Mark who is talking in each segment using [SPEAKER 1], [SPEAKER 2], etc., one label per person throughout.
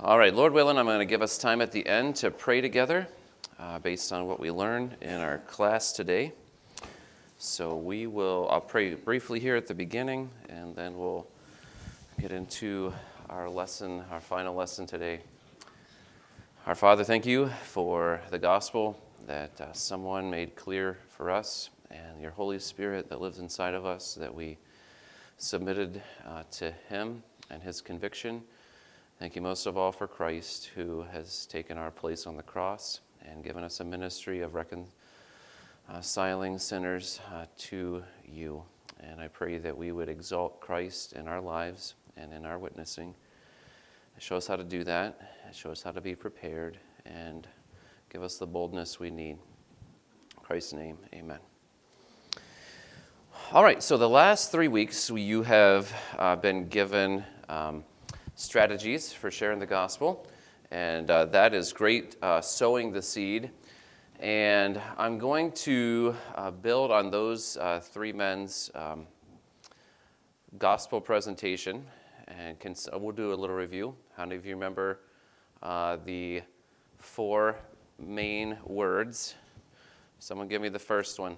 [SPEAKER 1] All right, Lord willing, I'm going to give us time at the end to pray together uh, based on what we learned in our class today. So we will, I'll pray briefly here at the beginning, and then we'll get into our lesson, our final lesson today. Our Father, thank you for the gospel that uh, someone made clear for us and your Holy Spirit that lives inside of us that we submitted uh, to Him and His conviction. Thank you most of all for Christ, who has taken our place on the cross and given us a ministry of reconciling sinners uh, to you. And I pray that we would exalt Christ in our lives and in our witnessing. Show us how to do that, show us how to be prepared, and give us the boldness we need. In Christ's name, amen. All right, so the last three weeks, you have uh, been given. Um, strategies for sharing the gospel, and uh, that is great, uh, sowing the seed. And I'm going to uh, build on those uh, three men's um, gospel presentation, and can, we'll do a little review. How many of you remember the four main words? Someone give me the first one.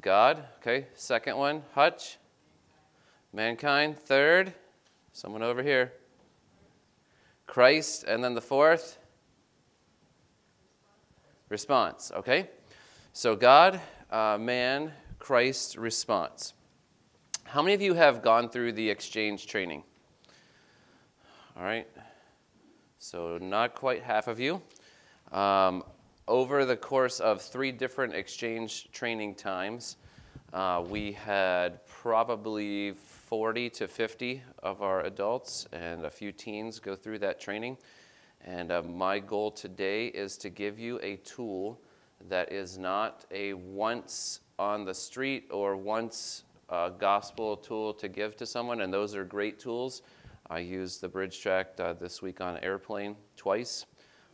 [SPEAKER 1] God, okay. Second one, Hutch. Mankind, third. Someone over here. Christ, and then the fourth. Response, okay? So God, uh, man, Christ, response. How many of you have gone through the exchange training? All right. So, not quite half of you. Um, over the course of three different exchange training times, uh, we had probably 40 to 50 of our adults and a few teens go through that training. And uh, my goal today is to give you a tool that is not a once on the street or once uh, gospel tool to give to someone, and those are great tools. I used the bridge tract uh, this week on airplane twice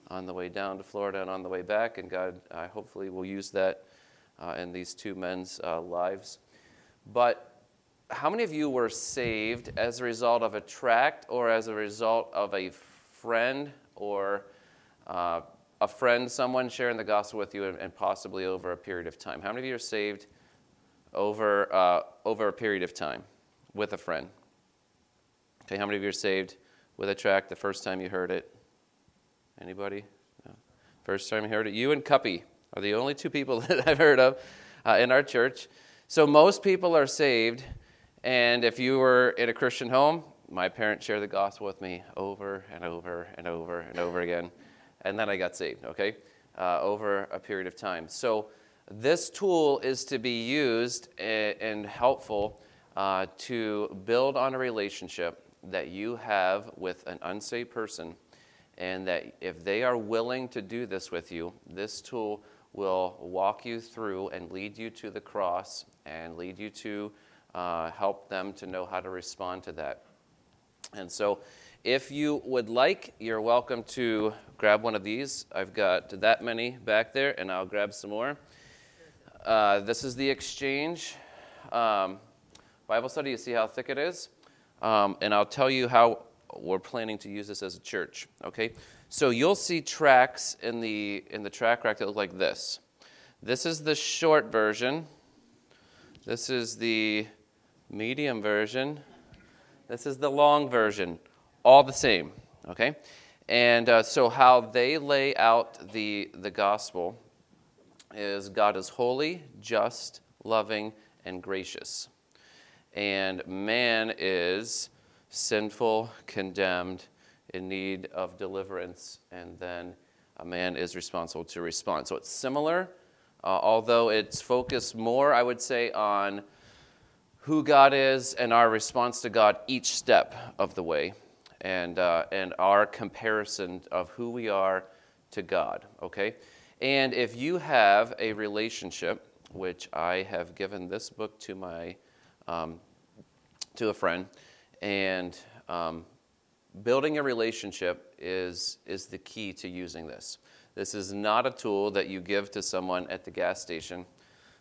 [SPEAKER 1] on the way down to Florida and on the way back, and God, I hopefully will use that uh, in these two men's uh, lives. But how many of you were saved as a result of a tract or as a result of a friend or uh, a friend, someone sharing the gospel with you and, and, possibly over a period of time? How many of you are saved over, uh, over a period of time with a friend? Okay, how many of you are saved with a tract the first time you heard it? Anybody? No. First time you heard it? You and Cuppy are the only two people that I've heard of uh, in our church. So most people are saved and if you were in a Christian home, my parents shared the gospel with me over and over and over and over again. And then I got saved, okay, uh, over a period of time. So this tool is to be used and helpful uh, to build on a relationship that you have with an unsaved person. And that if they are willing to do this with you, this tool will walk you through and lead you to the cross and lead you to uh, help them to know how to respond to that. And so, if you would like, you're welcome to grab one of these. I've got that many back there, and I'll grab some more. Uh, this is the exchange um, Bible study. You see how thick it is? Um, and I'll tell you how we're planning to use this as a church. Okay? So you'll see tracks in the in the track rack that look like this. This is the short version. This is the medium version. This is the long version. All the same, okay? And uh, so, how they lay out the, the gospel is God is holy, just, loving, and gracious. And man is sinful, condemned, in need of deliverance, and then a man is responsible to respond. So it's similar, uh, although it's focused more, I would say, on who God is and our response to God each step of the way, and, uh, and our comparison of who we are to God, okay? And if you have a relationship, which I have given this book to my um, to a friend, and um, building a relationship is is the key to using this. This is not a tool that you give to someone at the gas station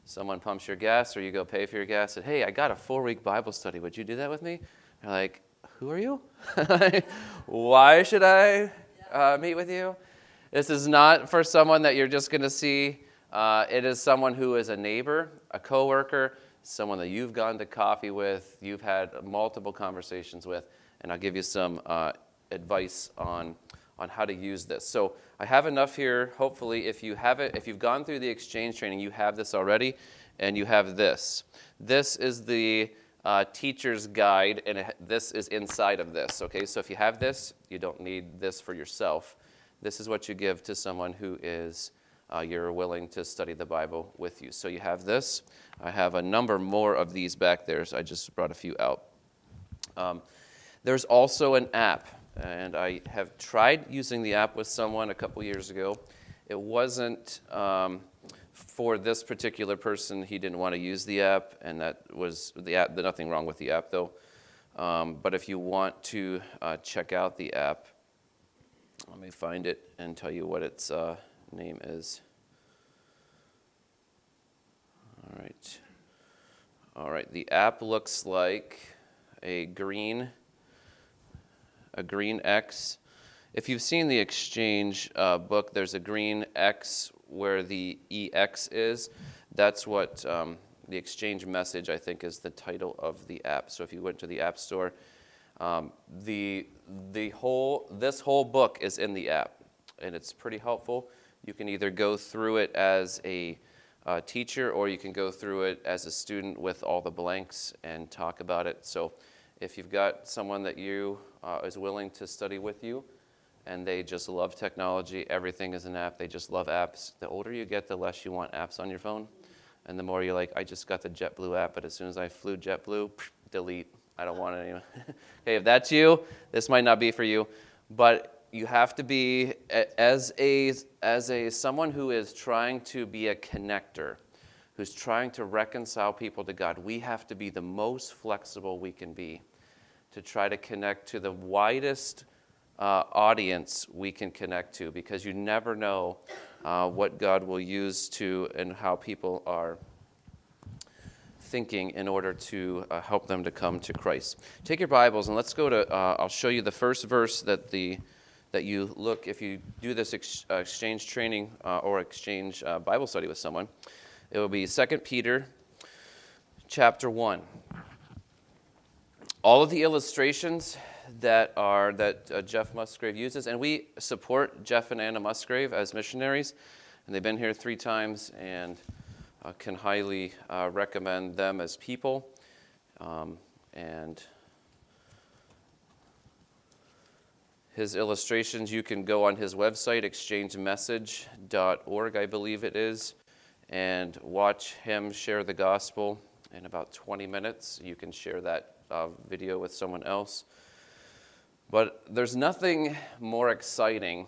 [SPEAKER 1] someone pumps your gas or you go pay for your gas and hey i got a four week bible study would you do that with me they're like Who are you? Why should I uh, meet with you? This is not for someone that you're just going to see. Uh, it is someone who is a neighbor, a coworker, someone that you've gone to coffee with, you've had multiple conversations with, and I'll give you some uh, advice on on how to use this. So I have enough here. Hopefully, if you have it, if you've gone through the exchange training, you have this already, and you have this. This is the uh, teacher's guide, and it, this is inside of this. Okay, so if you have this, you don't need this for yourself. This is what you give to someone who is uh, you're willing to study the Bible with you. So you have this. I have a number more of these back there. So I just brought a few out. Um, there's also an app, and I have tried using the app with someone a couple years ago. It wasn't. Um, for this particular person, he didn't want to use the app, and that was the app. Nothing wrong with the app, though. Um, but if you want to uh, check out the app, let me find it and tell you what its uh, name is. All right. All right. The app looks like a green, a green X. If you've seen the Exchange uh, book, there's a green X where the EX is, that's what um, the exchange message, I think, is the title of the app. So if you went to the App Store, um, the, the whole, this whole book is in the app, and it's pretty helpful. You can either go through it as a uh, teacher or you can go through it as a student with all the blanks and talk about it. So if you've got someone that you uh, is willing to study with you, and they just love technology. Everything is an app. They just love apps. The older you get, the less you want apps on your phone. And the more you're like, I just got the JetBlue app, but as soon as I flew JetBlue, delete. I don't want it anymore. okay, if that's you, this might not be for you. But you have to be as a as a someone who is trying to be a connector, who's trying to reconcile people to God. We have to be the most flexible we can be to try to connect to the widest uh, audience we can connect to because you never know uh, what God will use to and how people are thinking in order to uh, help them to come to Christ. Take your Bibles and let's go to, uh, I'll show you the first verse that, the, that you look, if you do this ex- uh, exchange training uh, or exchange Bible study with someone, it will be 2 Peter chapter 1. All of the illustrations that are that uh, Jeff Musgrave uses, and we support Jeff and Anna Musgrave as missionaries, and they've been here three times, and uh, can highly uh, recommend them as people, um, and his illustrations. You can go on his website, exchangemessage.org, I believe it is, and watch him share the gospel in about 20 minutes. You can share that uh, video with someone else. But there's nothing more exciting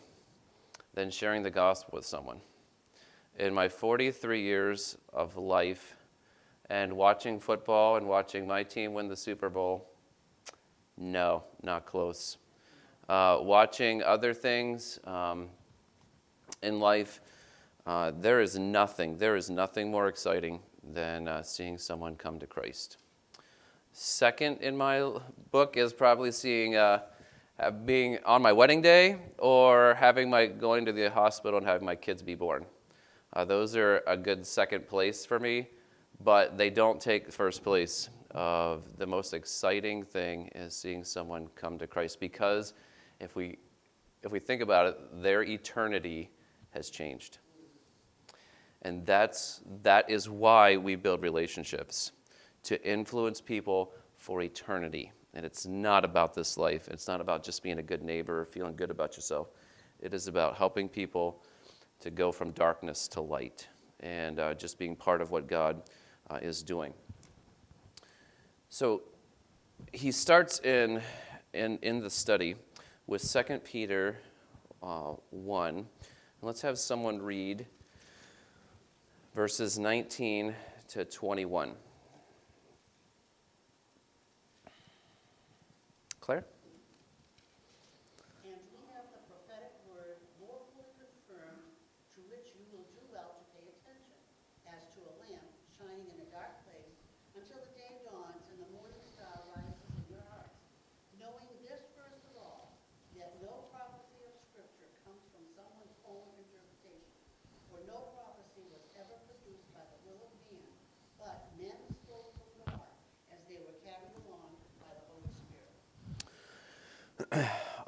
[SPEAKER 1] than sharing the gospel with someone. In my 43 years of life and watching football and watching my team win the Super Bowl, no, not close. Uh, watching other things um, in life, uh, there is nothing, there is nothing more exciting than uh, seeing someone come to Christ. Second in my book is probably seeing uh, uh, being on my wedding day or having my going to the hospital and having my kids be born. Uh, those are a good second place for me, but they don't take first place. Of the most exciting thing is seeing someone come to Christ because if we if we think about it, their eternity has changed. And that's that is why we build relationships to influence people for eternity. And it's not about this life. It's not about just being a good neighbor or feeling good about yourself. It is about helping people to go from darkness to light and uh, just being part of what God uh, is doing. So he starts in, in, in the study with 2 Peter uh, 1. let's have someone read verses 19 to 21. Claire?
[SPEAKER 2] And we have the prophetic word more fully confirmed, to which you will do well to pay attention, as to a lamp shining in a dark place, until the day dawns and the morning star rises in your hearts, knowing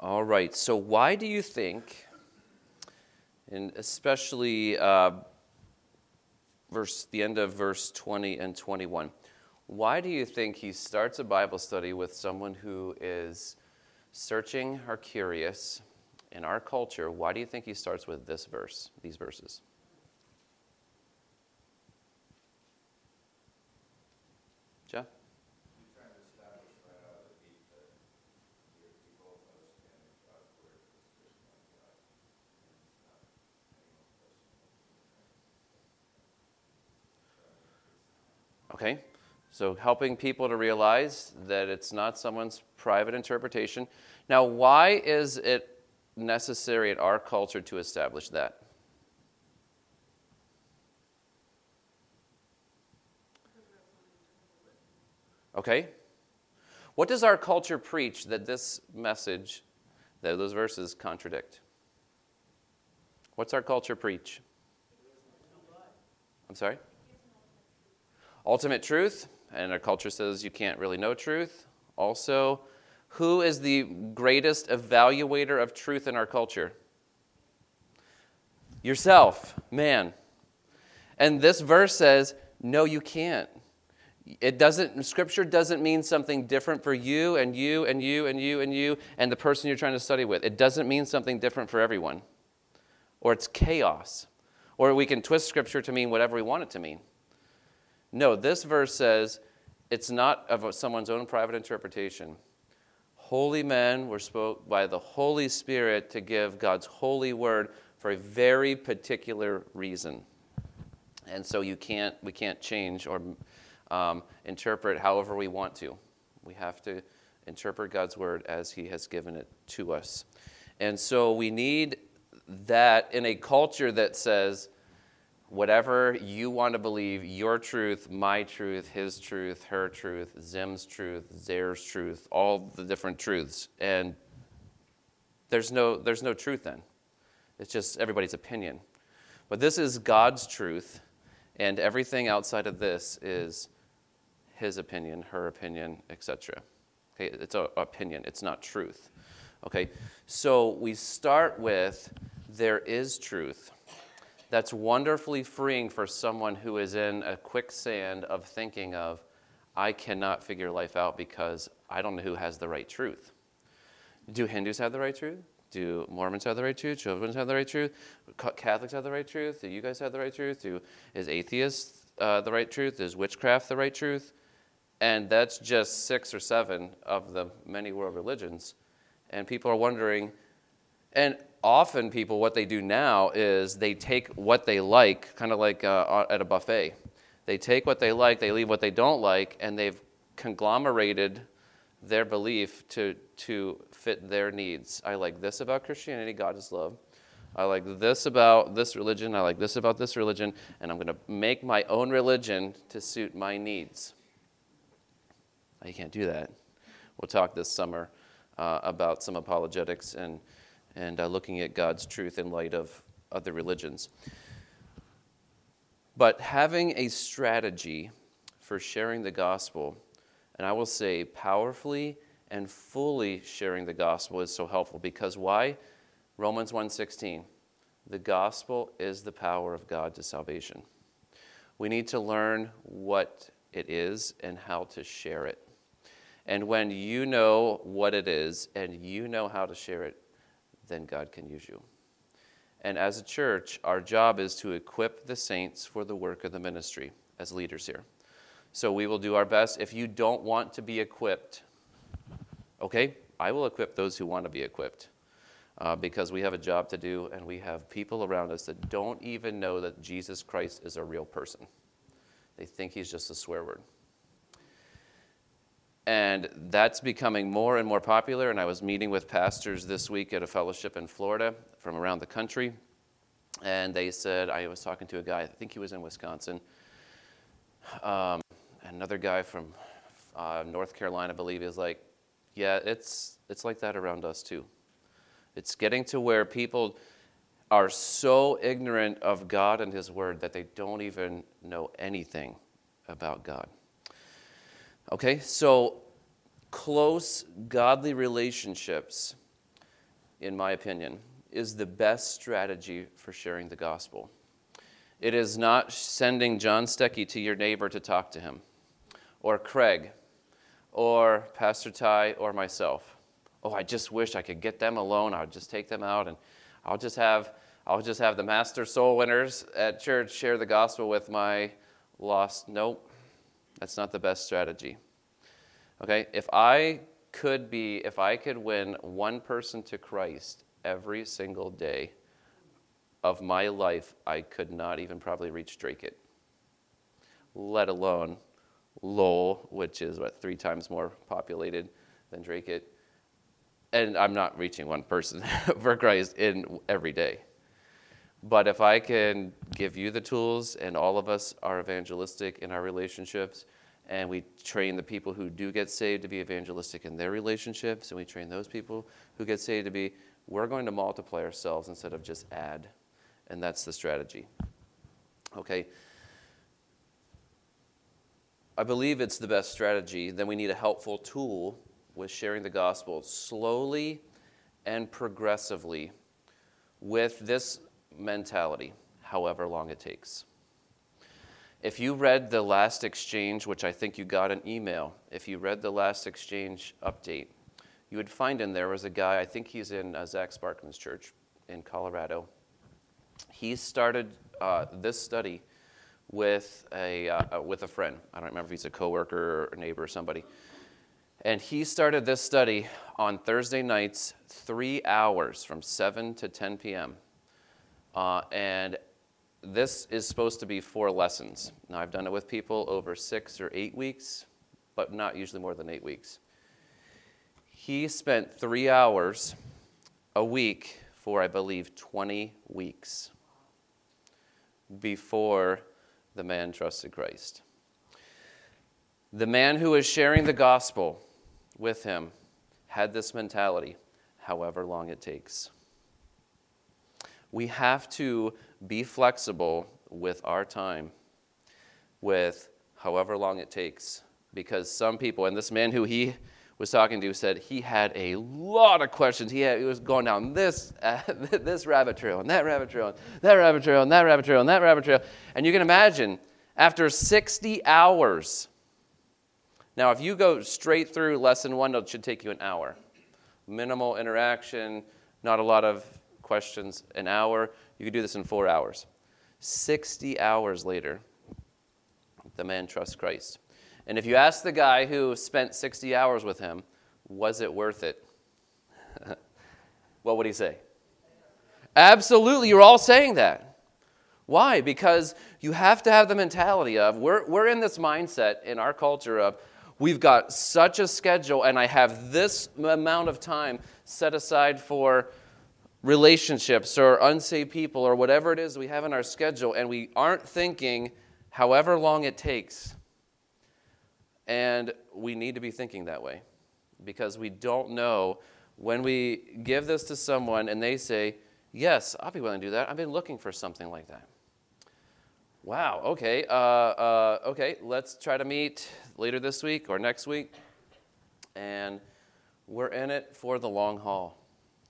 [SPEAKER 1] All right, so why do you think, and especially uh, verse, the end of verse 20 and 21, why do you think he starts a Bible study with someone who is searching or curious in our culture? Why do you think he starts with this verse, these verses? Jeff? Okay, so helping people to realize that it's not someone's private interpretation. Now, why is it necessary in our culture to establish that? Okay? What does our culture preach that this message, that those verses contradict? What's our culture preach? I'm sorry? Ultimate truth, and our culture says you can't really know truth. Also, who is the greatest evaluator of truth in our culture? Yourself, man. And this verse says, no, you can't. It doesn't, scripture doesn't mean something different for you and you and you and you and you and the person you're trying to study with. It doesn't mean something different for everyone. Or it's chaos. Or we can twist scripture to mean whatever we want it to mean. No, this verse says it's not of someone's own private interpretation. Holy men were spoke by the Holy Spirit to give God's holy word for a very particular reason. And so you can't, we can't change or um, interpret however we want to. We have to interpret God's word as He has given it to us. And so we need that in a culture that says, whatever you want to believe, your truth, my truth, his truth, her truth, Zim's truth, Zare's truth, all the different truths. And there's no, there's no truth then. It's just everybody's opinion. But this is God's truth, and everything outside of this is his opinion, her opinion, etc. Okay, it's an opinion, it's not truth. Okay, so we start with there is truth. That's wonderfully freeing for someone who is in a quicksand of thinking of, I cannot figure life out because I don't know who has the right truth. Do Hindus have the right truth? Do Mormons have the right truth? Jehovah's have the right truth? Catholics have the right truth? Do you guys have the right truth? Do, is atheists uh, the right truth? Is witchcraft the right truth? And that's just six or seven of the many world religions. And people are wondering, and often people, what they do now is they take what they like, kind of like uh, at a buffet. They take what they like, they leave what they don't like, and they've conglomerated their belief to, to fit their needs. I like this about Christianity, God is love. I like this about this religion, I like this about this religion, and I'm going to make my own religion to suit my needs. You can't do that. We'll talk this summer uh, about some apologetics and, and uh, looking at God's truth in light of other religions. But having a strategy for sharing the gospel, and I will say powerfully and fully sharing the gospel is so helpful because why? Romans 1:16. The gospel is the power of God to salvation. We need to learn what it is and how to share it. And when you know what it is and you know how to share it, then God can use you. And as a church, our job is to equip the saints for the work of the ministry as leaders here. So we will do our best. If you don't want to be equipped, okay, I will equip those who want to be equipped. Uh, because we have a job to do and we have people around us that don't even know that Jesus Christ is a real person. They think he's just a swear word. And that's becoming more and more popular. And I was meeting with pastors this week at a fellowship in Florida from around the country. And they said, I was talking to a guy, I think he was in Wisconsin, um, another guy from uh, North Carolina, I believe, is like, yeah, it's, it's like that around us too. It's getting to where people are so ignorant of God and His Word that they don't even know anything about God. Okay, so close godly relationships in my opinion, is the best strategy for sharing the gospel. It is not sending John Stecky to your neighbor to talk to him, or Craig, or Pastor Ty, or myself. Oh, I just wish I could get them alone. I would just take them out and I'll just have I'll just have the master soul winners at church share the gospel with my lost. Nope, that's not the best strategy. Okay, if I could be, if I could win one person to Christ every single day of my life, I could not even probably reach Dracut, let alone Lowell, which is what, three times more populated than Dracut. And I'm not reaching one person for Christ in every day. But if I can give you the tools, and all of us are evangelistic in our relationships, and we train the people who do get saved to be evangelistic in their relationships, and we train those people who get saved to be, we're going to multiply ourselves instead of just add. And that's the strategy. Okay? I believe it's the best strategy. Then we need a helpful tool with sharing the gospel slowly and progressively with this mentality, however long it takes. If you read the last exchange, which I think you got an email, if you read the last exchange update, you would find in there was a guy, I think he's in uh, Zach Sparkman's church in Colorado. He started uh, this study with a, uh, uh, with a friend. I don't remember if he's a coworker or a neighbor or somebody. And he started this study on Thursday nights, three hours from 7 to 10 p.m. Uh, and this is supposed to be four lessons. Now, I've done it with people over six or eight weeks, but not usually more than eight weeks. He spent three hours a week for, I believe, 20 weeks before the man trusted Christ. The man who was sharing the gospel with him had this mentality, however long it takes. We have to be flexible with our time, with however long it takes. Because some people, and this man who he was talking to said he had a lot of questions. He, had, he was going down this, uh, this rabbit trail, and that rabbit trail, and that rabbit trail, and that rabbit trail, and that rabbit trail. And you can imagine, after 60 hours, now if you go straight through lesson one, it should take you an hour. Minimal interaction, not a lot of questions, an hour. You could do this in four hours. 60 hours later, the man trusts Christ. And if you ask the guy who spent 60 hours with him, was it worth it? what would he say? Absolutely, you're all saying that. Why? Because you have to have the mentality of we're, we're in this mindset in our culture of we've got such a schedule and I have this amount of time set aside for relationships or unsaved people or whatever it is we have in our schedule, and we aren't thinking however long it takes. And we need to be thinking that way because we don't know when we give this to someone and they say, Yes, I'll be willing to do that. I've been looking for something like that. Wow, okay, uh, uh, okay, let's try to meet later this week or next week. And we're in it for the long haul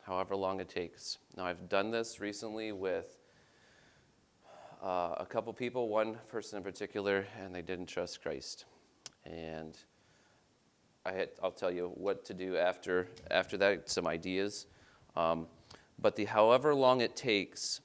[SPEAKER 1] however long it takes. Now, I've done this recently with uh, a couple people, one person in particular, and they didn't trust Christ. And I had, I'll tell you what to do after, after that, some ideas. Um, but the however long it takes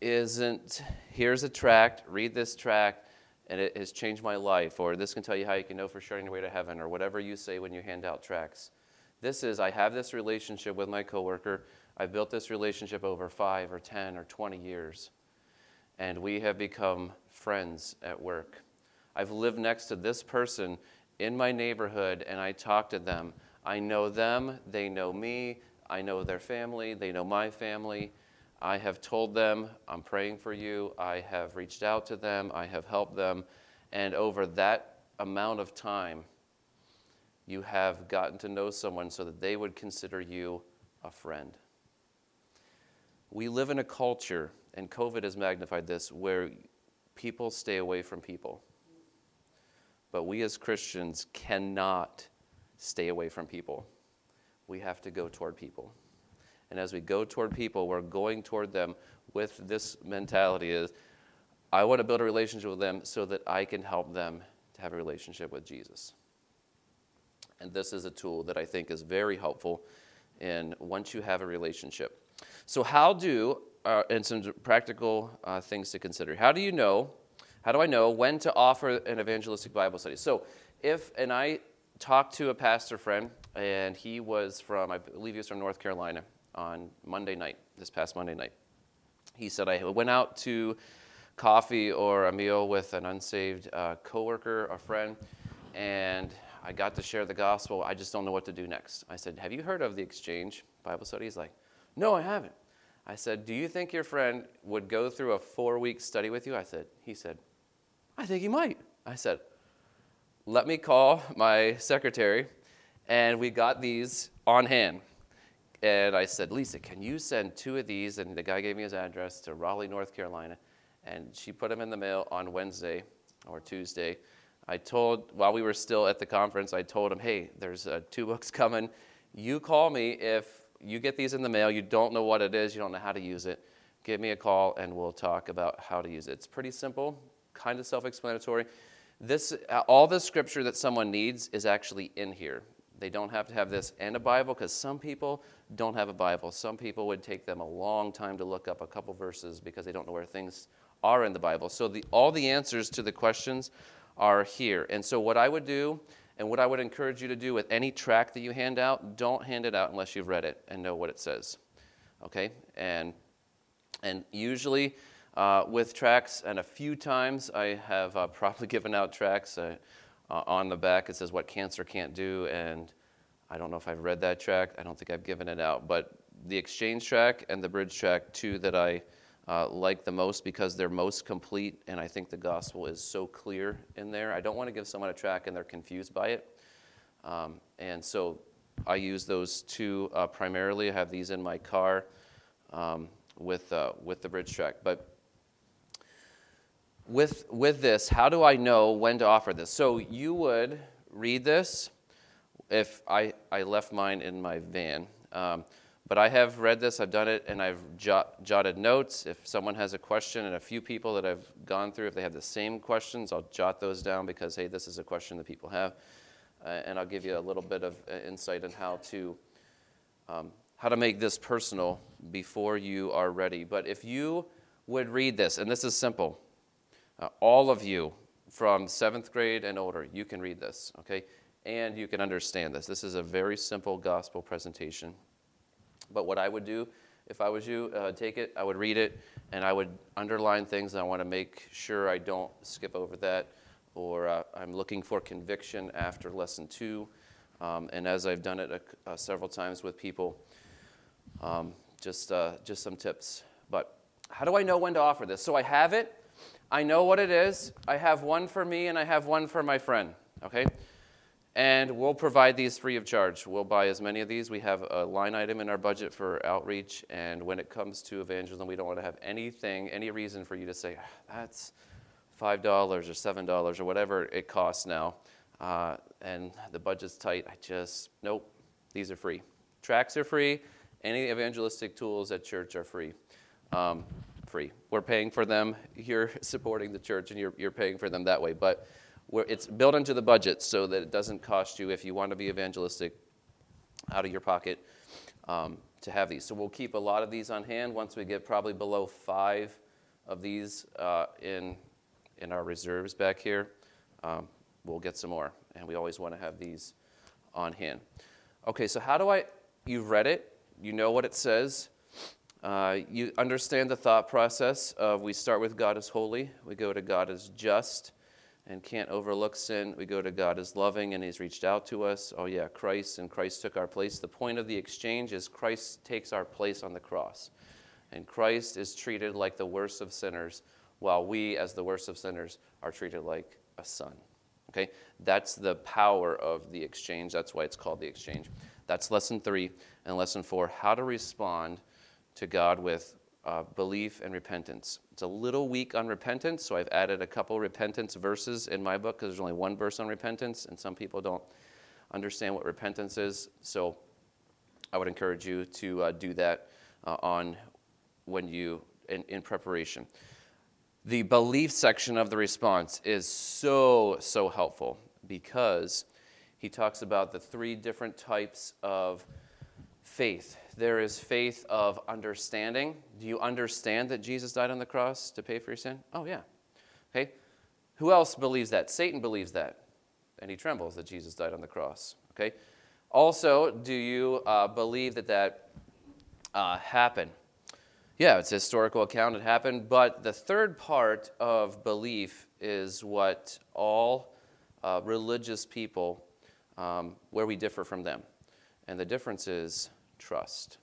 [SPEAKER 1] isn't here's a tract, read this tract, and it has changed my life, or this can tell you how you can know for sure on your way to heaven, or whatever you say when you hand out tracts. This is, I have this relationship with my coworker. I've built this relationship over five or 10 or 20 years. And we have become friends at work. I've lived next to this person in my neighborhood and I talk to them. I know them, they know me, I know their family, they know my family. I have told them, I'm praying for you. I have reached out to them, I have helped them. And over that amount of time, you have gotten to know someone so that they would consider you a friend. We live in a culture, and COVID has magnified this, where people stay away from people. But we as Christians cannot stay away from people. We have to go toward people. And as we go toward people, we're going toward them with this mentality is I want to build a relationship with them so that I can help them to have a relationship with Jesus. And this is a tool that I think is very helpful in once you have a relationship. So, how do, uh, and some practical uh, things to consider. How do you know, how do I know when to offer an evangelistic Bible study? So, if, and I talked to a pastor friend, and he was from, I believe he was from North Carolina on Monday night, this past Monday night. He said, I went out to coffee or a meal with an unsaved uh, coworker, a friend, and I got to share the gospel. I just don't know what to do next. I said, Have you heard of the exchange Bible study? He's like, No, I haven't. I said, Do you think your friend would go through a four week study with you? I said, He said, I think he might. I said, Let me call my secretary. And we got these on hand. And I said, Lisa, can you send two of these? And the guy gave me his address to Raleigh, North Carolina. And she put them in the mail on Wednesday or Tuesday. I told, while we were still at the conference, I told him, hey, there's uh, two books coming. You call me if you get these in the mail, you don't know what it is, you don't know how to use it. Give me a call and we'll talk about how to use it. It's pretty simple, kind of self explanatory. This, uh, all the scripture that someone needs is actually in here. They don't have to have this and a Bible because some people don't have a Bible. Some people would take them a long time to look up a couple verses because they don't know where things are in the Bible. So the, all the answers to the questions are here. And so, what I would do, and what I would encourage you to do with any tract that you hand out, don't hand it out unless you've read it and know what it says. Okay? And, and usually, uh, with tracts, and a few times I have uh, probably given out tracts. Uh, uh, on the back, it says what cancer can't do, and I don't know if I've read that tract. I don't think I've given it out. But the exchange track and the bridge track, two that I uh, like the most because they're most complete, and I think the gospel is so clear in there. I don't want to give someone a track and they're confused by it. Um, and so I use those two uh, primarily. I have these in my car um, with, uh, with the bridge track. But with, with this, how do I know when to offer this? So you would read this if I, I left mine in my van. Um, but I have read this, I've done it, and I've jot, jotted notes. If someone has a question, and a few people that I've gone through, if they have the same questions, I'll jot those down because, hey, this is a question that people have. Uh, and I'll give you a little bit of uh, insight on how to, um, how to make this personal before you are ready. But if you would read this, and this is simple, uh, all of you from seventh grade and older, you can read this, okay? And you can understand this. This is a very simple gospel presentation. But what I would do if I was you, uh, take it, I would read it, and I would underline things. And I want to make sure I don't skip over that, or uh, I'm looking for conviction after lesson two. Um, and as I've done it uh, several times with people, um, just, uh, just some tips. But how do I know when to offer this? So I have it, I know what it is. I have one for me, and I have one for my friend, okay? And we'll provide these free of charge. We'll buy as many of these. We have a line item in our budget for outreach. And when it comes to evangelism, we don't want to have anything, any reason for you to say, that's $5 or $7 or whatever it costs now. Uh, and the budget's tight. I just, nope, these are free. Tracks are free. Any evangelistic tools at church are free. Um, free. We're paying for them. You're supporting the church and you're, you're paying for them that way. But it's built into the budget so that it doesn't cost you if you want to be evangelistic out of your pocket um, to have these. So we'll keep a lot of these on hand. Once we get probably below five of these uh, in in our reserves back here, um, we'll get some more. And we always want to have these on hand. Okay, so how do I? You've read it. You know what it says. Uh, you understand the thought process of we start with God as holy, we go to God as just, and can't overlook sin. We go to God as loving and He's reached out to us. Oh, yeah, Christ, and Christ took our place. The point of the exchange is Christ takes our place on the cross. And Christ is treated like the worst of sinners, while we, as the worst of sinners, are treated like a son. Okay? That's the power of the exchange. That's why it's called the exchange. That's lesson three. And lesson four how to respond to God with uh, belief and repentance. It's a little weak on repentance, so I've added a couple repentance verses in my book because there's only one verse on repentance, and some people don't understand what repentance is. So I would encourage you to uh, do that uh, on when you in, in preparation. The belief section of the response is so so helpful because he talks about the three different types of faith. There is faith of understanding. Do you understand that Jesus died on the cross to pay for your sin? Oh yeah. Okay. Who else believes that? Satan believes that, and he trembles that Jesus died on the cross. Okay. Also, do you uh, believe that that uh, happened? Yeah, it's a historical account. It happened. But the third part of belief is what all uh, religious people, um, where we differ from them. And the difference is trust.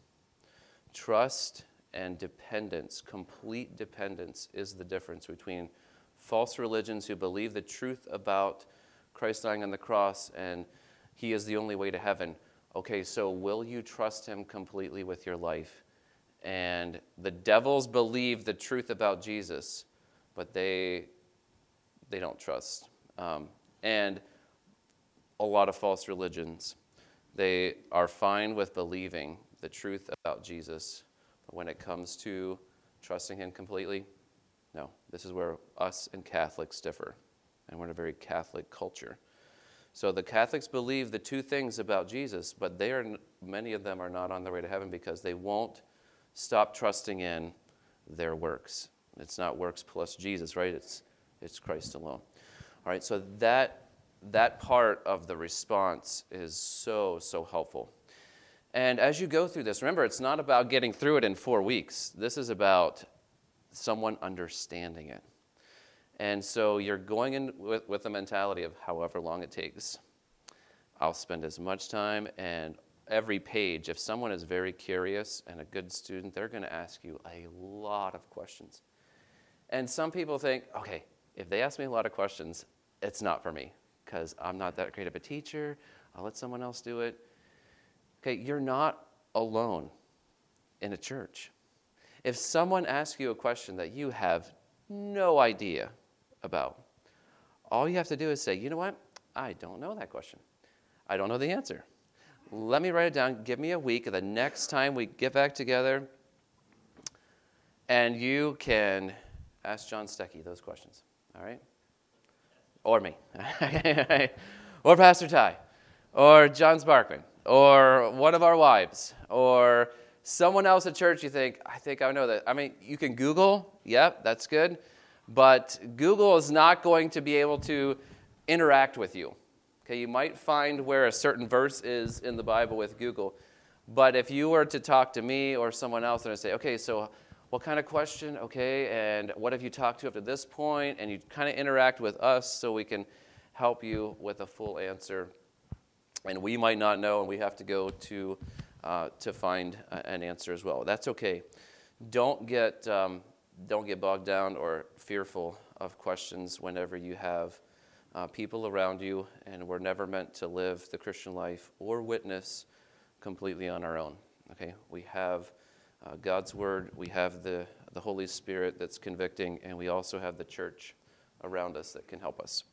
[SPEAKER 1] Trust and dependence, complete dependence, is the difference between false religions who believe the truth about Christ dying on the cross and he is the only way to heaven. Okay, so will you trust him completely with your life? And the devils believe the truth about Jesus, but they they don't trust. Um, and a lot of false religions, they are fine with believing the truth about Jesus, but when it comes to trusting him completely, no. This is where us and Catholics differ, and we're in a very Catholic culture. So the Catholics believe the two things about Jesus, but they are many of them are not on their way to heaven because they won't stop trusting in their works. It's not works plus Jesus, right? It's it's Christ alone. All right, so that that part of the response is so so helpful. And as you go through this, remember it's not about getting through it in 4 weeks. This is about someone understanding it. And so you're going in with, with the mentality of however long it takes. I'll spend as much time and every page, if someone is very curious and a good student, they're going to ask you a lot of questions. And some people think, okay, if they ask me a lot of questions, it's not for me because I'm not that great of a teacher. I'll let someone else do it. Okay, you're not alone in a church. If someone asks you a question that you have no idea about. All you have to do is say, you know what? I don't know that question. I don't know the answer. Let me write it down. Give me a week. The next time we get back together, and you can ask John Stecky those questions. All right? Or me. or Pastor Ty. Or John Sparkman. Or one of our wives. Or someone else at church you think, I think I know that. I mean, you can Google. Yep, that's good but Google is not going to be able to interact with you. Okay, you might find where a certain verse is in the Bible with Google, but if you were to talk to me or someone else and I say, okay, so what kind of question? Okay, and what have you talked to up to this point? And you kind of interact with us so we can help you with a full answer. And we might not know, and we have to go to uh, to find an answer as well. That's okay. Don't get um, don't get bogged down or fearful of questions whenever you have uh, people around you, and we're never meant to live the Christian life or witness completely on our own. Okay, we have uh, God's Word, we have the, the Holy Spirit that's convicting, and we also have the church around us that can help us.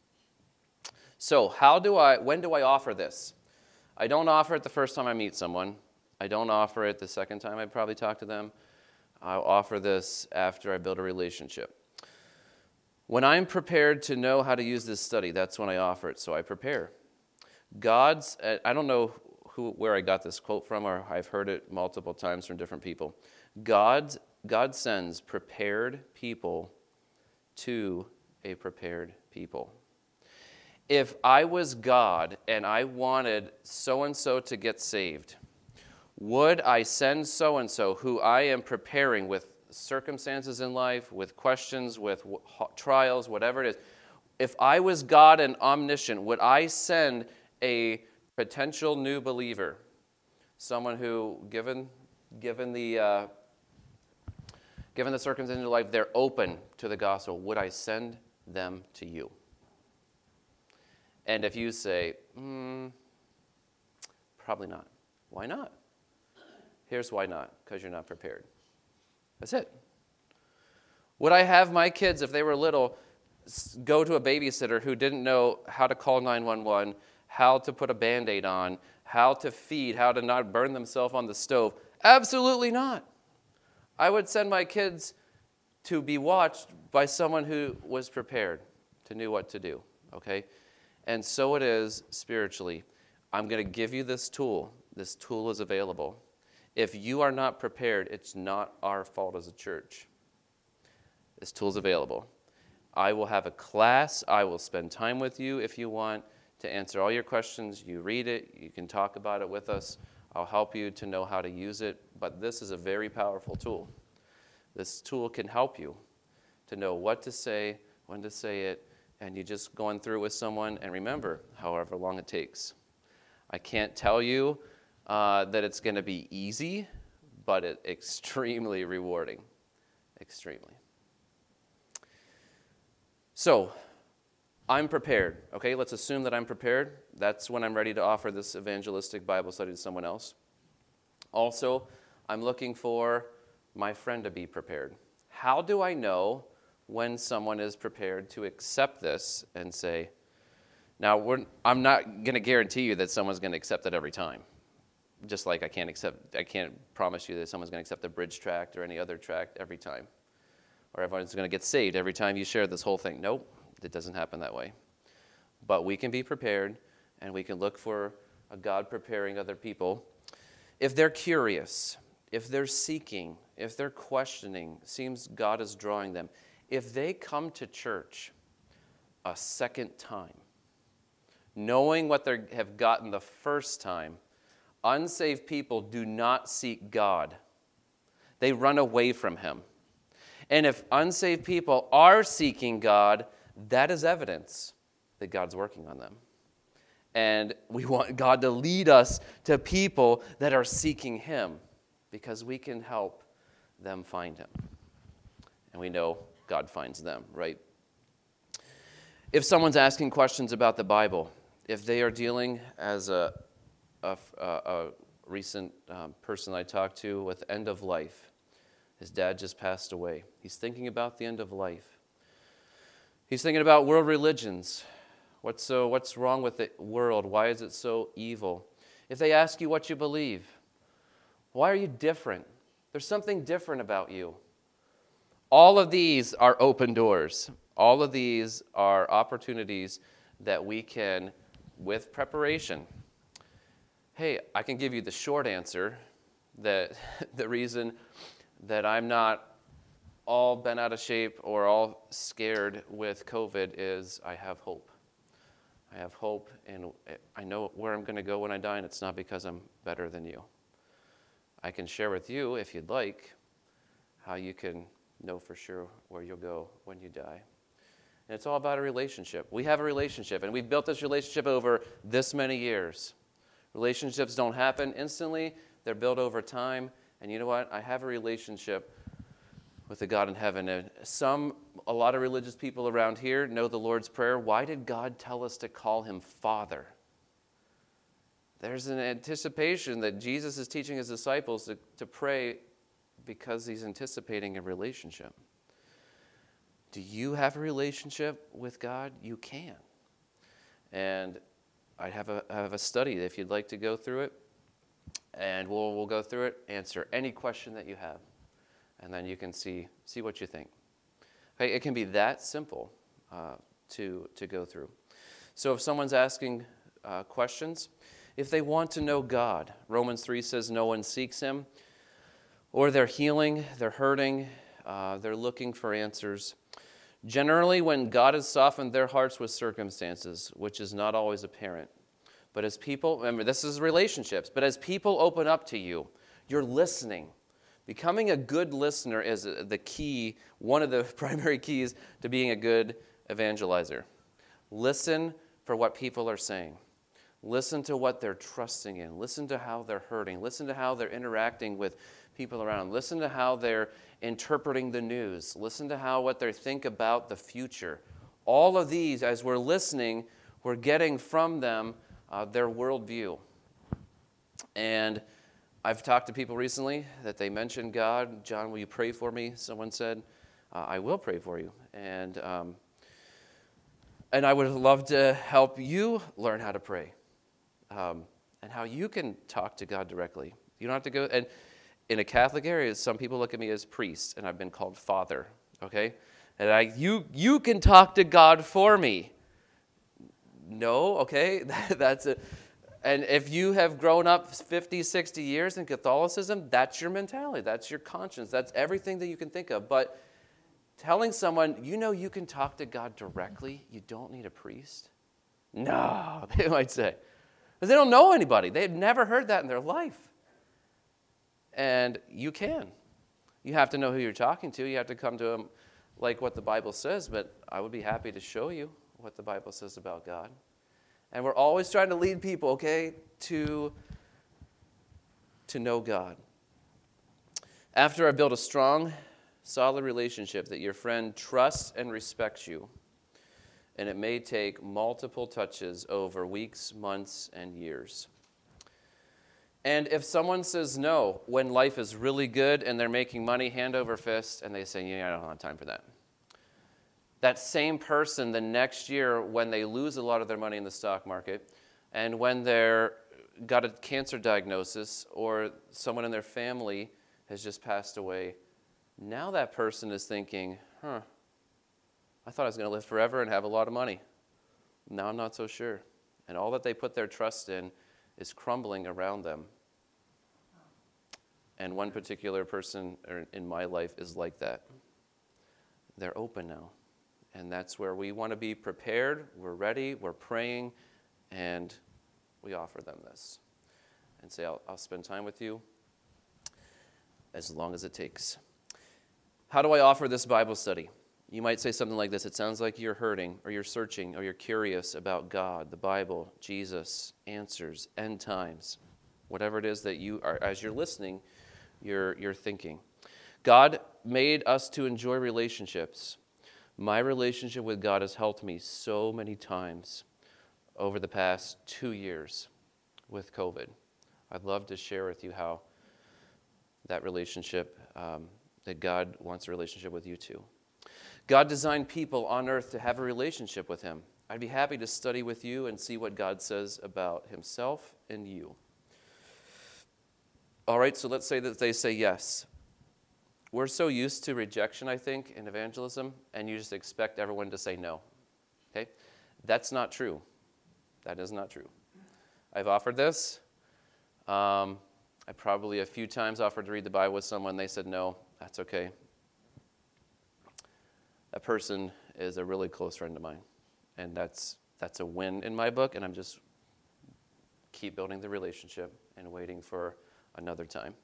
[SPEAKER 1] So, how do I, when do I offer this? I don't offer it the first time I meet someone. I don't offer it the second time I probably talk to them. I'll offer this after I build a relationship. When I'm prepared to know how to use this study, that's when I offer it. So I prepare. God's, I don't know who, where I got this quote from, or I've heard it multiple times from different people. God, God sends prepared people to a prepared people. If I was God and I wanted so and so to get saved, would I send so and so who I am preparing with circumstances in life, with questions, with trials, whatever it is? If I was God and omniscient, would I send a potential new believer, someone who, given, given, the, uh, given the circumstances of life, they're open to the gospel, would I send them to you? And if you say, mm, probably not, why not? Here's why not because you're not prepared. That's it. Would I have my kids, if they were little, go to a babysitter who didn't know how to call 911, how to put a band aid on, how to feed, how to not burn themselves on the stove. Absolutely not. I would send my kids to be watched by someone who was prepared, to knew what to do, okay? And so it is spiritually. I'm going to give you this tool. This tool is available. If you are not prepared, it's not our fault as a church. This tool is available. I will have a class. I will spend time with you if you want to answer all your questions. You read it, you can talk about it with us. I'll help you to know how to use it. But this is a very powerful tool. This tool can help you to know what to say, when to say it, and you just going through with someone and remember however long it takes. I can't tell you uh, that it's going to be easy, but it's extremely rewarding. Extremely. So, I'm prepared. Okay, let's assume that I'm prepared. That's when I'm ready to offer this evangelistic Bible study to someone else. Also, I'm looking for my friend to be prepared. How do I know when someone is prepared to accept this and say, now, I'm not going to guarantee you that someone's going to accept it every time. Just like I can't accept, I can't promise you that someone's going to accept the bridge tract or any other tract every time, or everyone's going to get saved every time you share this whole thing. Nope, it doesn't happen that way. But we can be prepared, and we can look for a God preparing other people. If they're curious, if they're seeking, if they're questioning, seems God is drawing them. If they come to church a second time, knowing what they have gotten the first time, unsaved people do not seek God. They run away from Him. And if unsaved people are seeking God, that is evidence that God's working on them. And we want God to lead us to people that are seeking Him because we can help them find Him. And we know God finds them, right? If someone's asking questions about the Bible, if they are dealing as a, a, a recent um, person I talked to with end of life, his dad just passed away. He's thinking about the end of life. He's thinking about world religions. What's, so, what's wrong with the world? Why is it so evil? If they ask you what you believe, why are you different? There's something different about you. All of these are open doors. All of these are opportunities that we can with preparation. Hey, I can give you the short answer that the reason that I'm not all bent out of shape or all scared with COVID is I have hope. I have hope, and I know where I'm going to go when I die, and it's not because I'm better than you. I can share with you, if you'd like, how you can know for sure where you'll go when you die. And it's all about a relationship. We have a relationship, and we've built this relationship over this many years. Relationships don't happen instantly, they're built over time. And you know what? I have a relationship with the God in heaven. And some, a lot of religious people around here know the Lord's Prayer. Why did God tell us to call him Father? There's an anticipation that Jesus is teaching his disciples to, to pray because he's anticipating a relationship. Do you have a relationship with God? You can. And I have a, I have a study if you'd like to go through it. And we'll, we'll go through it, answer any question that you have, and then you can see, see what you think. Okay, it can be that simple uh, to, to go through. So if someone's asking uh, questions, if they want to know God, Romans 3 says no one seeks him, or they're healing, they're hurting, uh, they're looking for answers. Generally, when God has softened their hearts with circumstances, which is not always apparent. But as people, remember, this is relationships, but as people open up to you, you're listening. Becoming a good listener is the key, one of the primary keys to being a good evangelizer. Listen for what people are saying. Listen to what they're trusting in. Listen to how they're hurting. Listen to how they're interacting with people around. Listen to how they're interpreting the news. Listen to how what they think about the future. All of these, as we're listening, we're getting from them uh, their worldview. And I've talked to people recently that they mentioned God. Jon, will you pray for me? Someone said, uh, I will pray for you. And, um, and I would love to help you learn how to pray. Um, and how you can talk to God directly. You don't have to go, and in a Catholic area, some people look at me as priest, and I've been called father, okay? And I, you, you can talk to God for me. No, okay? That's it. And if you have grown up 50, 60 years in Catholicism, that's your mentality. That's your conscience. That's everything that you can think of. But telling someone, you know, you can talk to God directly, you don't need a priest? No, they might say. Because they don't know anybody. They've never heard that in their life. And you can. You have to know who you're talking to. You have to come to them like what the Bible says, but I would be happy to show you what the Bible says about God. And we're always trying to lead people, okay, to, to know God. After I build a strong, solid relationship that your friend trusts and respects you, and it may take multiple touches over weeks, months, and years. And if someone says no when life is really good and they're making money hand over fist, and they say, Yeah, I don't have time for that. That same person the next year, when they lose a lot of their money in the stock market, and when they're got a cancer diagnosis or someone in their family has just passed away, now that person is thinking, huh, I thought I was going to live forever and have a lot of money. Now I'm not so sure. And all that they put their trust in is crumbling around them. And one particular person er, in my life is like that. They're open now. And that's where we want to be prepared, we're ready, we're praying, and we offer them this. And say, I'll, I'll spend time with you as long as it takes. How do I offer this Bible study? You might say something like this It sounds like you're hurting, or you're searching, or you're curious about God, the Bible, Jesus, answers, end times, whatever it is that you are, as you're listening, you're, you're thinking. God made us to enjoy relationships. My relationship with God has helped me so many times over the past two years with COVID. I'd love to share with you how that relationship, um, that God wants a relationship with you too. God designed people on earth to have a relationship with Him. I'd be happy to study with you and see what God says about Himself and you. All right, so let's say that they say yes. We're so used to rejection, I think, in evangelism, and you just expect everyone to say no. Okay? That's not true. That is not true. I've offered this. Um, I probably a few times offered to read the Bible with someone. They said no. That's okay that person is a really close friend of mine. And that's, that's a win in my book, and I'm just keep building the relationship and waiting for another time.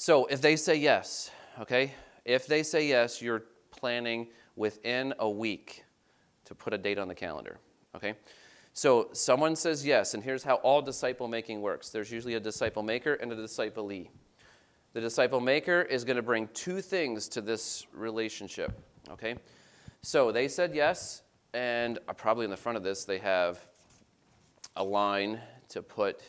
[SPEAKER 1] So if they say yes, okay, if they say yes, you're planning within a week to put a date on the calendar, okay? So someone says yes, and here's how all disciple making works there's usually a disciple maker and a disciplee. The disciple maker is going to bring two things to this relationship. Okay? So they said yes, and uh, probably in the front of this, they have a line to put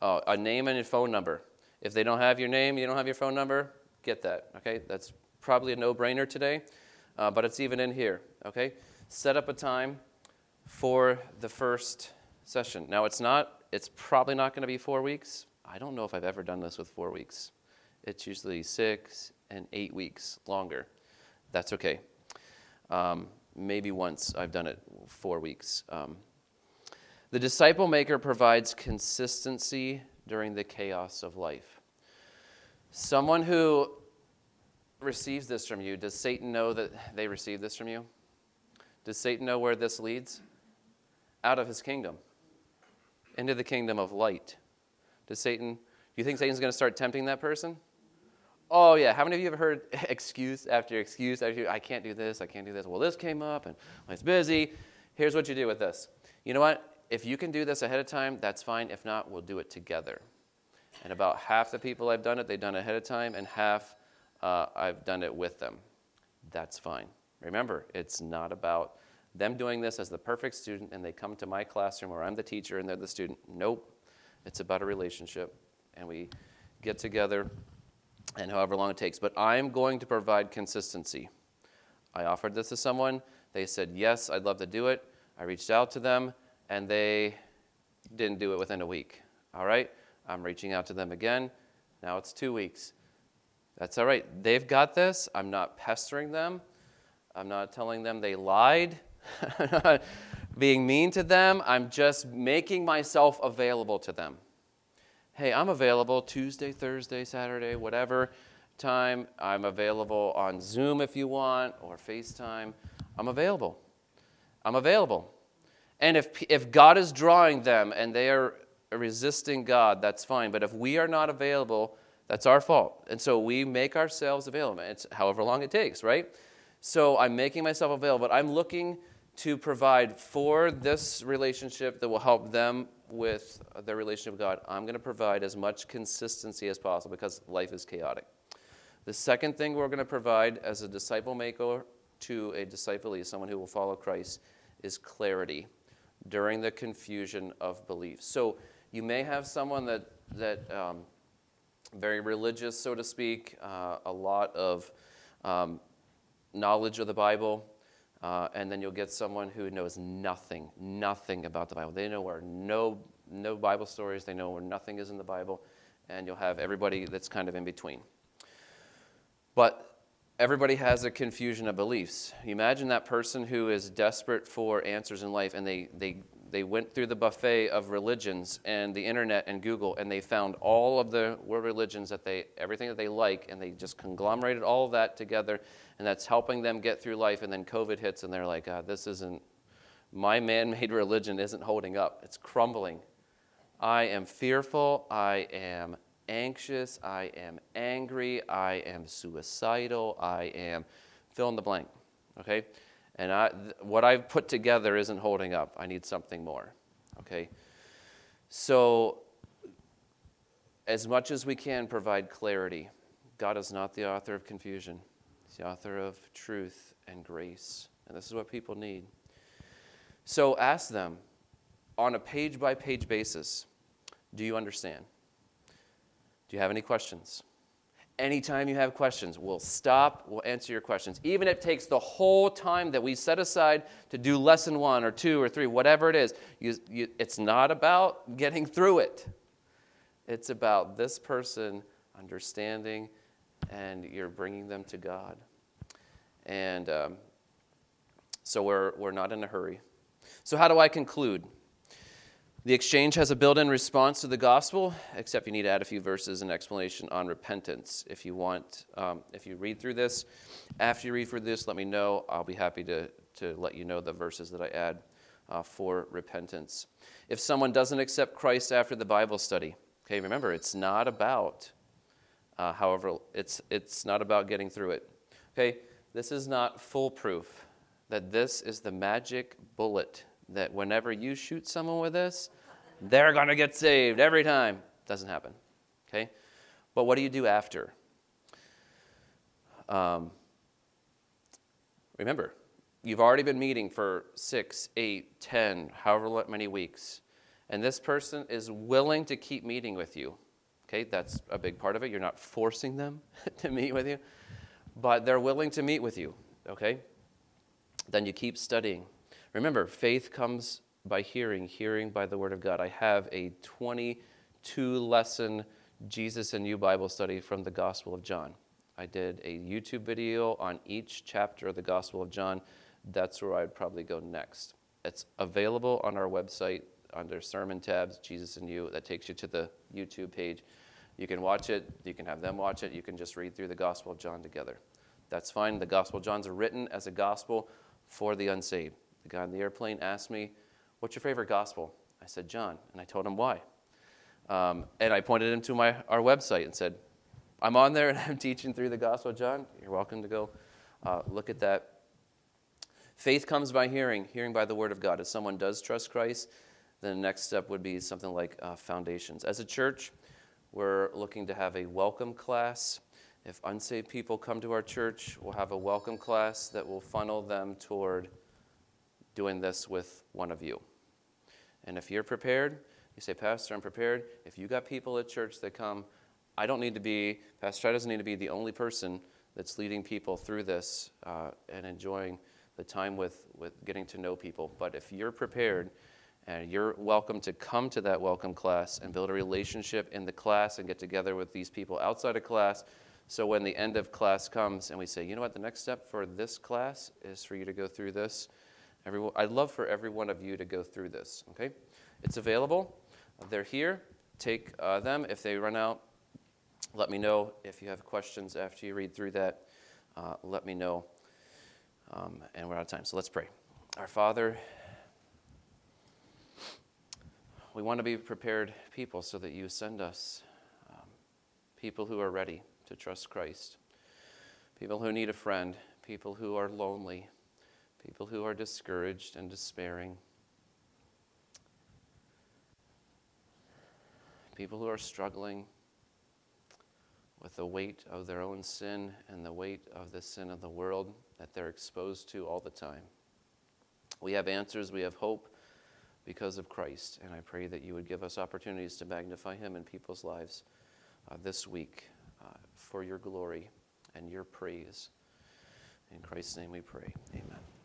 [SPEAKER 1] uh, a name and a phone number. If they don't have your name, you don't have your phone number, get that. Okay? That's probably a no brainer today, uh, but it's even in here. Okay? Set up a time for the first session. Now, it's not, it's probably not going to be four weeks. I don't know if I've ever done this with four weeks. It's usually six and eight weeks longer. That's okay. Um, maybe once I've done it four weeks. Um, the disciple maker provides consistency during the chaos of life. Someone who receives this from you, does Satan know that they receive this from you? Does Satan know where this leads? Out of his kingdom, into the kingdom of light. Does Satan, do you think Satan's going to start tempting that person? Oh, yeah. How many of you have heard excuse after excuse after you, I can't do this, I can't do this. Well, this came up and I was busy. Here's what you do with this. You know what? If you can do this ahead of time, that's fine. If not, we'll do it together. And about half the people I've done it, they've done it ahead of time, and half uh, I've done it with them. That's fine. Remember, it's not about them doing this as the perfect student and they come to my classroom where I'm the teacher and they're the student. Nope. It's about a relationship. And we get together and however long it takes. But I'm going to provide consistency. I offered this to someone. They said, Yes, I'd love to do it. I reached out to them, and they didn't do it within a week. All right? I'm reaching out to them again. Now it's two weeks. That's all right. They've got this. I'm not pestering them. I'm not telling them they lied, being mean to them. I'm just making myself available to them. Hey, I'm available Tuesday, Thursday, Saturday, whatever time. I'm available on Zoom if you want or FaceTime. I'm available. I'm available. And if, if God is drawing them and they are resisting God, that's fine. But if we are not available, that's our fault. And so we make ourselves available. It's however long it takes, right? So I'm making myself available, but I'm looking to provide for this relationship that will help them with their relationship with God. I'm going to provide as much consistency as possible because life is chaotic. The second thing we're going to provide as a disciple maker to a disciplee, someone who will follow Christ, is clarity during the confusion of belief. So you may have someone that that um, very religious, so to speak, uh, a lot of um, knowledge of the Bible, uh, and then you'll get someone who knows nothing, nothing about the Bible. They know where no no Bible stories. They know where nothing is in the Bible, and you'll have everybody that's kind of in between. But everybody has a confusion of beliefs. You imagine that person who is desperate for answers in life, and they they they went through the buffet of religions and the internet and Google, and they found all of the world religions that they, everything that they like, and they just conglomerated all of that together, and that's helping them get through life. And then COVID hits, and they're like, God, this isn't, my man made religion isn't holding up. It's crumbling. I am fearful. I am anxious. I am angry. I am suicidal. I am fill in the blank. Okay? and I, th- what I've put together isn't holding up. I need something more. Okay? So, as much as we can provide clarity, God is not the author of confusion, He's the author of truth and grace. And this is what people need. So, ask them on a page by page basis do you understand? Do you have any questions? anytime you have questions. We'll stop, we'll answer your questions. Even if it takes the whole time that we set aside to do lesson one or two or three, whatever it is, you, you, it's not about getting through it. It's about this person understanding and you're bringing them to God. And um, so we're, we're not in a hurry. So, how do I conclude? The exchange has a built in response to the gospel, except you need to add a few verses and explanation on repentance. If you want, um, if you read through this, after you read through this, let me know. I'll be happy to, to let you know the verses that I add uh, for repentance. If someone doesn't accept Christ after the Bible study, okay, remember, it's not about, uh, however, it's, it's not about getting through it. Okay, this is not foolproof, that this is the magic bullet that whenever you shoot someone with this, they're going to get saved every time. Doesn't happen. Okay? But what do you do after? Um, remember, you've already been meeting for six, eight, ten, however many weeks, and this person is willing to keep meeting with you. Okay, that's a big part of it. You're not forcing them to meet with you, but they're willing to meet with you. Okay? Then you keep studying. Remember, faith comes by hearing, hearing by the Word of God. I have a 22 lesson Jesus and You Bible study from the Gospel of John. I did a YouTube video on each chapter of the Gospel of John. That's where I'd probably go next. It's available on our website under sermon tabs, Jesus and You. That takes you to the YouTube page. You can watch it, you can have them watch it, you can just read through the Gospel of John together. That's fine. The Gospel of John's written as a gospel for the unsaved. The guy on the airplane asked me, What's your favorite gospel? I said, John. And I told him why. Um, and I pointed him to my, our website and said, I'm on there and I'm teaching through the Gospel John. You're welcome to go uh, look at that. Faith comes by hearing, hearing by the Word of God. If someone does trust Christ, then the next step would be something like uh, foundations. As a church, we're looking to have a welcome class. If unsaved people come to our church, we'll have a welcome class that will funnel them toward doing this with one of you. And if you're prepared, you say, Pastor, I'm prepared. If you got people at church that come, I don't need to be, Pastor I doesn't need to be the only person that's leading people through this uh, and enjoying the time with, with getting to know people. But if you're prepared And you're welcome to come to that welcome class and build a relationship in the class and get together with these people outside of class. So when the end of class comes and we say, you know what, the next step for this class is for you to go through this. Everyone, I'd love for every one of you to go through this, okay? It's available. They're here. Take uh, them. If they run out, let me know. If you have questions after you read through that, uh, let me know. Um, and we're out of time, so let's pray. Our Father, we want to be prepared people so that you send us um, people who are ready to trust Christ, people who need a friend, people who are lonely, people who are discouraged and despairing, people who are struggling with the weight of their own sin and the weight of the sin of the world that they're exposed to all the time. We have answers, we have hope because of Christ, and I pray that you would give us opportunities to magnify him in people's lives uh, this week uh, for your glory and your praise. In Christ's name we pray. Amen.